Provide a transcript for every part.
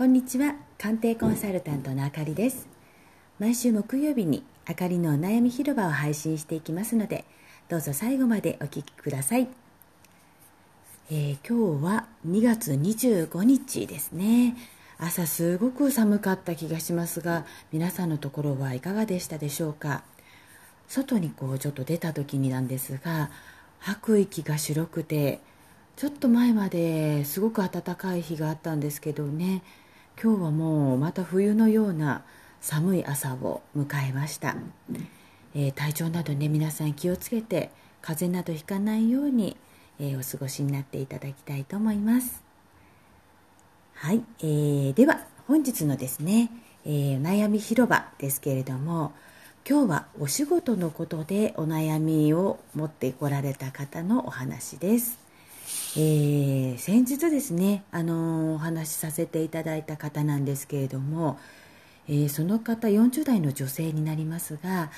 こんにちは。鑑定コンサルタントのあかりです。毎週木曜日にあかりのお悩み広場を配信していきますのでどうぞ最後までお聞きください、えー、今日は2月25日ですね。朝すごく寒かった気がしますが皆さんのところはいかがでしたでしょうか？外にこうちょっと出た時になんですが吐く息が白くてちょっと前まですごく暖かい日があったんですけどね。今日はもうまた冬のような寒い朝を迎えました、えー、体調などね皆さん気をつけて風邪などひかないように、えー、お過ごしになっていただきたいと思います。はい、えー、では本日のですね、えー、悩み広場ですけれども今日はお仕事のことでお悩みを持ってこられた方のお話です。えー、先日ですね、あのー、お話しさせていただいた方なんですけれども、えー、その方40代の女性になりますが、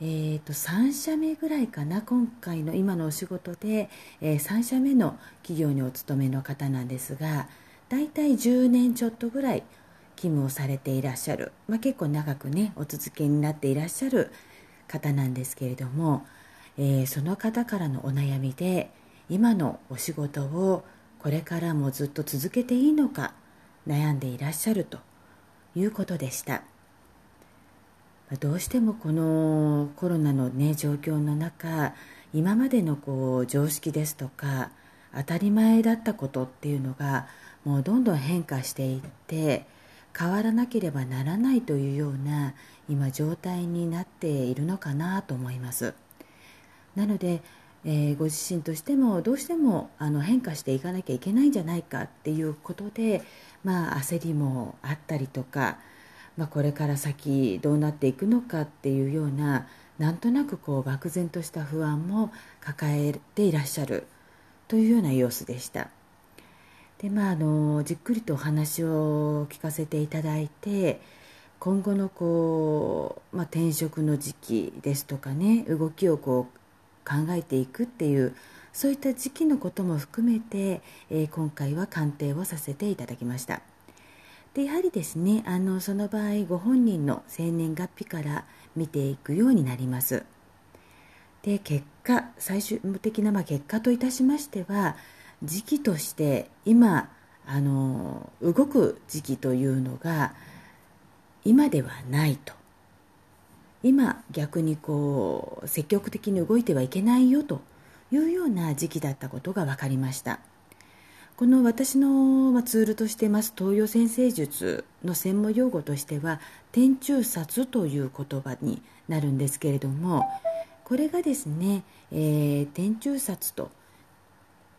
えーと、3社目ぐらいかな今回の今のお仕事で、えー、3社目の企業にお勤めの方なんですが大体10年ちょっとぐらい勤務をされていらっしゃる、まあ、結構長くねお続けになっていらっしゃる方なんですけれども、えー、その方からのお悩みで今のお仕事をこれからもずっと続けていいのか悩んでいらっしゃるということでした。どうしてもこのコロナの、ね、状況の中今までのこう常識ですとか当たり前だったことっていうのがもうどんどん変化していって変わらなければならないというような今状態になっているのかなと思います。なのでえー、ご自身としてもどうしてもあの変化していかなきゃいけないんじゃないかっていうことで、まあ、焦りもあったりとか、まあ、これから先どうなっていくのかっていうようななんとなくこう漠然とした不安も抱えていらっしゃるというような様子でした。でまあ、あのじっくりとお話を聞かせていただいて今後のこう、まあ、転職の時期ですとかね動きをこう考えていくっていうそういった時期のことも含めて、えー、今回は鑑定をさせていただきました。でやはりですねあのその場合ご本人の生年月日から見ていくようになります。で結果最終的なまあ結果といたしましては時期として今あの動く時期というのが今ではないと。今逆にこう積極的に動いてはいけないよというような時期だったことが分かりました。この私のツールとしてます東洋先生術の専門用語としては天中殺という言葉になるんですけれどもこれがですね、えー、天中殺と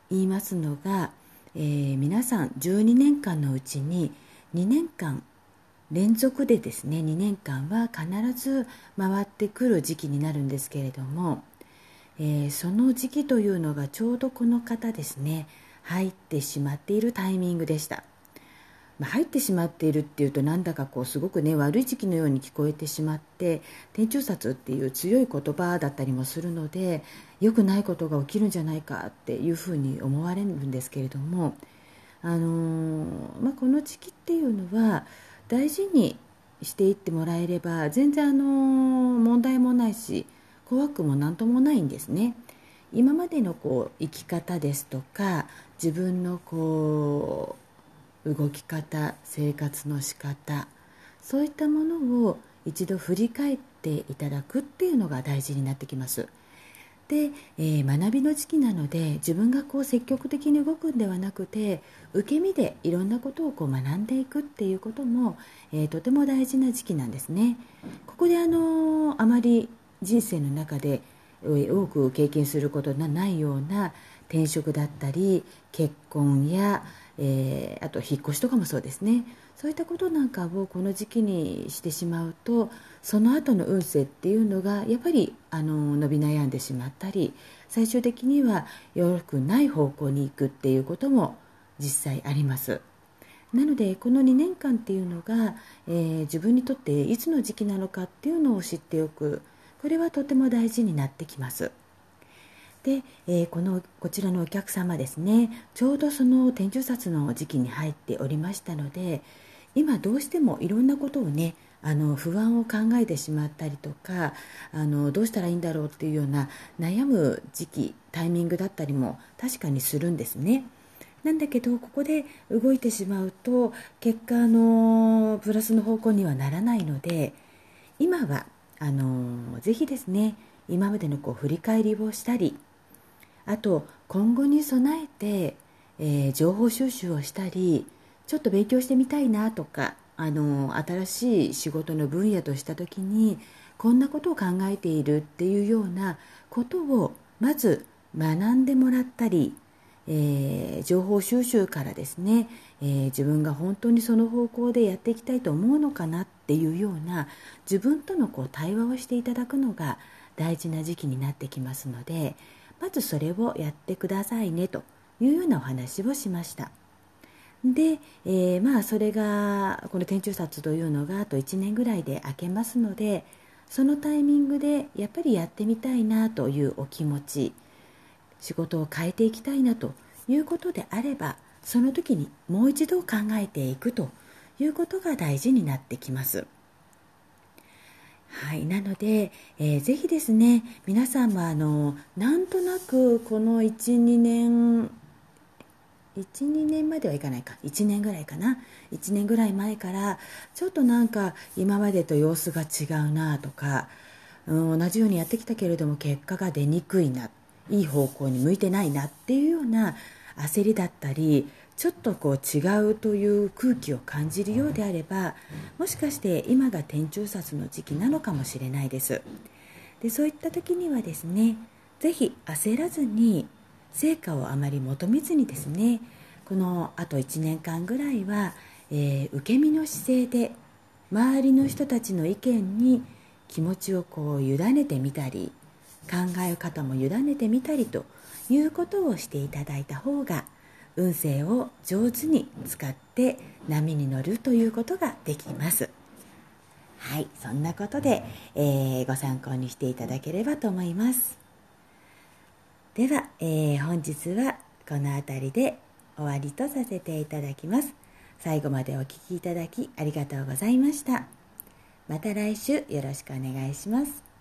言いますのが、えー、皆さん12年間のうちに2年間連続でですね2年間は必ず回ってくる時期になるんですけれども、えー、その時期というのがちょうどこの方ですね入ってしまっているタイミングでした、まあ、入ってしまっているっていうとなんだかこうすごくね悪い時期のように聞こえてしまって天中殺っていう強い言葉だったりもするので良くないことが起きるんじゃないかっていうふうに思われるんですけれどもあのー、まあ、この時期っていうのは大事にしていってもらえれば全然あの問題もないし怖くも何ともないんですね。今までのこう生き方ですとか自分のこう動き方生活の仕方そういったものを一度振り返っていただくっていうのが大事になってきます。で、えー、学びの時期なので自分がこう積極的に動くんではなくて受け身でいろんなことをこう学んでいくっていうことも、えー、とても大事な時期なんですね。ここであのあまり人生の中で多く経験することのないような転職だったり結婚や、えー、あと引っ越しとかもそうですねそういったことなんかをこの時期にしてしまうとその後の運勢っていうのがやっぱりあの伸び悩んでしまったり最終的には良くない方向に行くっていうことも実際あります。なのでこの2年間っていうのが、えー、自分にとっていつの時期なのかっていうのを知っておくこれはとても大事になってきます。で、えー、このこちらのお客様ですねちょうどその天中殺の時期に入っておりましたので、今どうしてもいろんなことをねあの不安を考えてしまったりとかあのどうしたらいいんだろうっていうような悩む時期タイミングだったりも確かにするんですね。なんだけどここで動いてしまうと結果のプラスの方向にはならないので今はあのぜひですね今までのこう振り返りをしたりあと今後に備えて、えー、情報収集をしたりちょっと勉強してみたいなとかあの新しい仕事の分野とした時にこんなことを考えているっていうようなことをまず学んでもらったり、えー、情報収集からですね、えー、自分が本当にその方向でやっていきたいと思うのかなっていうような自分とのこう対話をしていただくのが大事な時期になってきますのでまずそれをやってくださいねというようなお話をしました。で、えー、まあそれがこの天中殺というのがあと1年ぐらいで明けますのでそのタイミングでやっぱりやってみたいなというお気持ち仕事を変えていきたいなということであればその時にもう一度考えていくということが大事になってきます。はい、なので、えー、ぜひですね皆さんもあのなんとなくこの12年12年まではいかないか。1年ぐらいかな。1年ぐらい前からちょっとなんか今までと様子が違うなとか、うん、同じようにやってきたけれども結果が出にくいな。いい方向に向いてないなっていうような焦りだったりちょっとこう違うという空気を感じるようであればもしかして今が天中殺の時期なのかもしれないです。でそういった時にはですね是非焦らずに成果をあまり求めずにですねこのあと1年間ぐらいは、えー、受け身の姿勢で周りの人たちの意見に気持ちをこう委ねてみたり考え方も委ねてみたりということをしていただいた方が運勢を上手に使って波に乗るということができます。はい、そんなことで、えー、ご参考にしていただければと思います。では、えー、本日はこの辺りで終わりとさせていただきます。最後までお聴きいただきありがとうございました。また来週よろしくお願いします。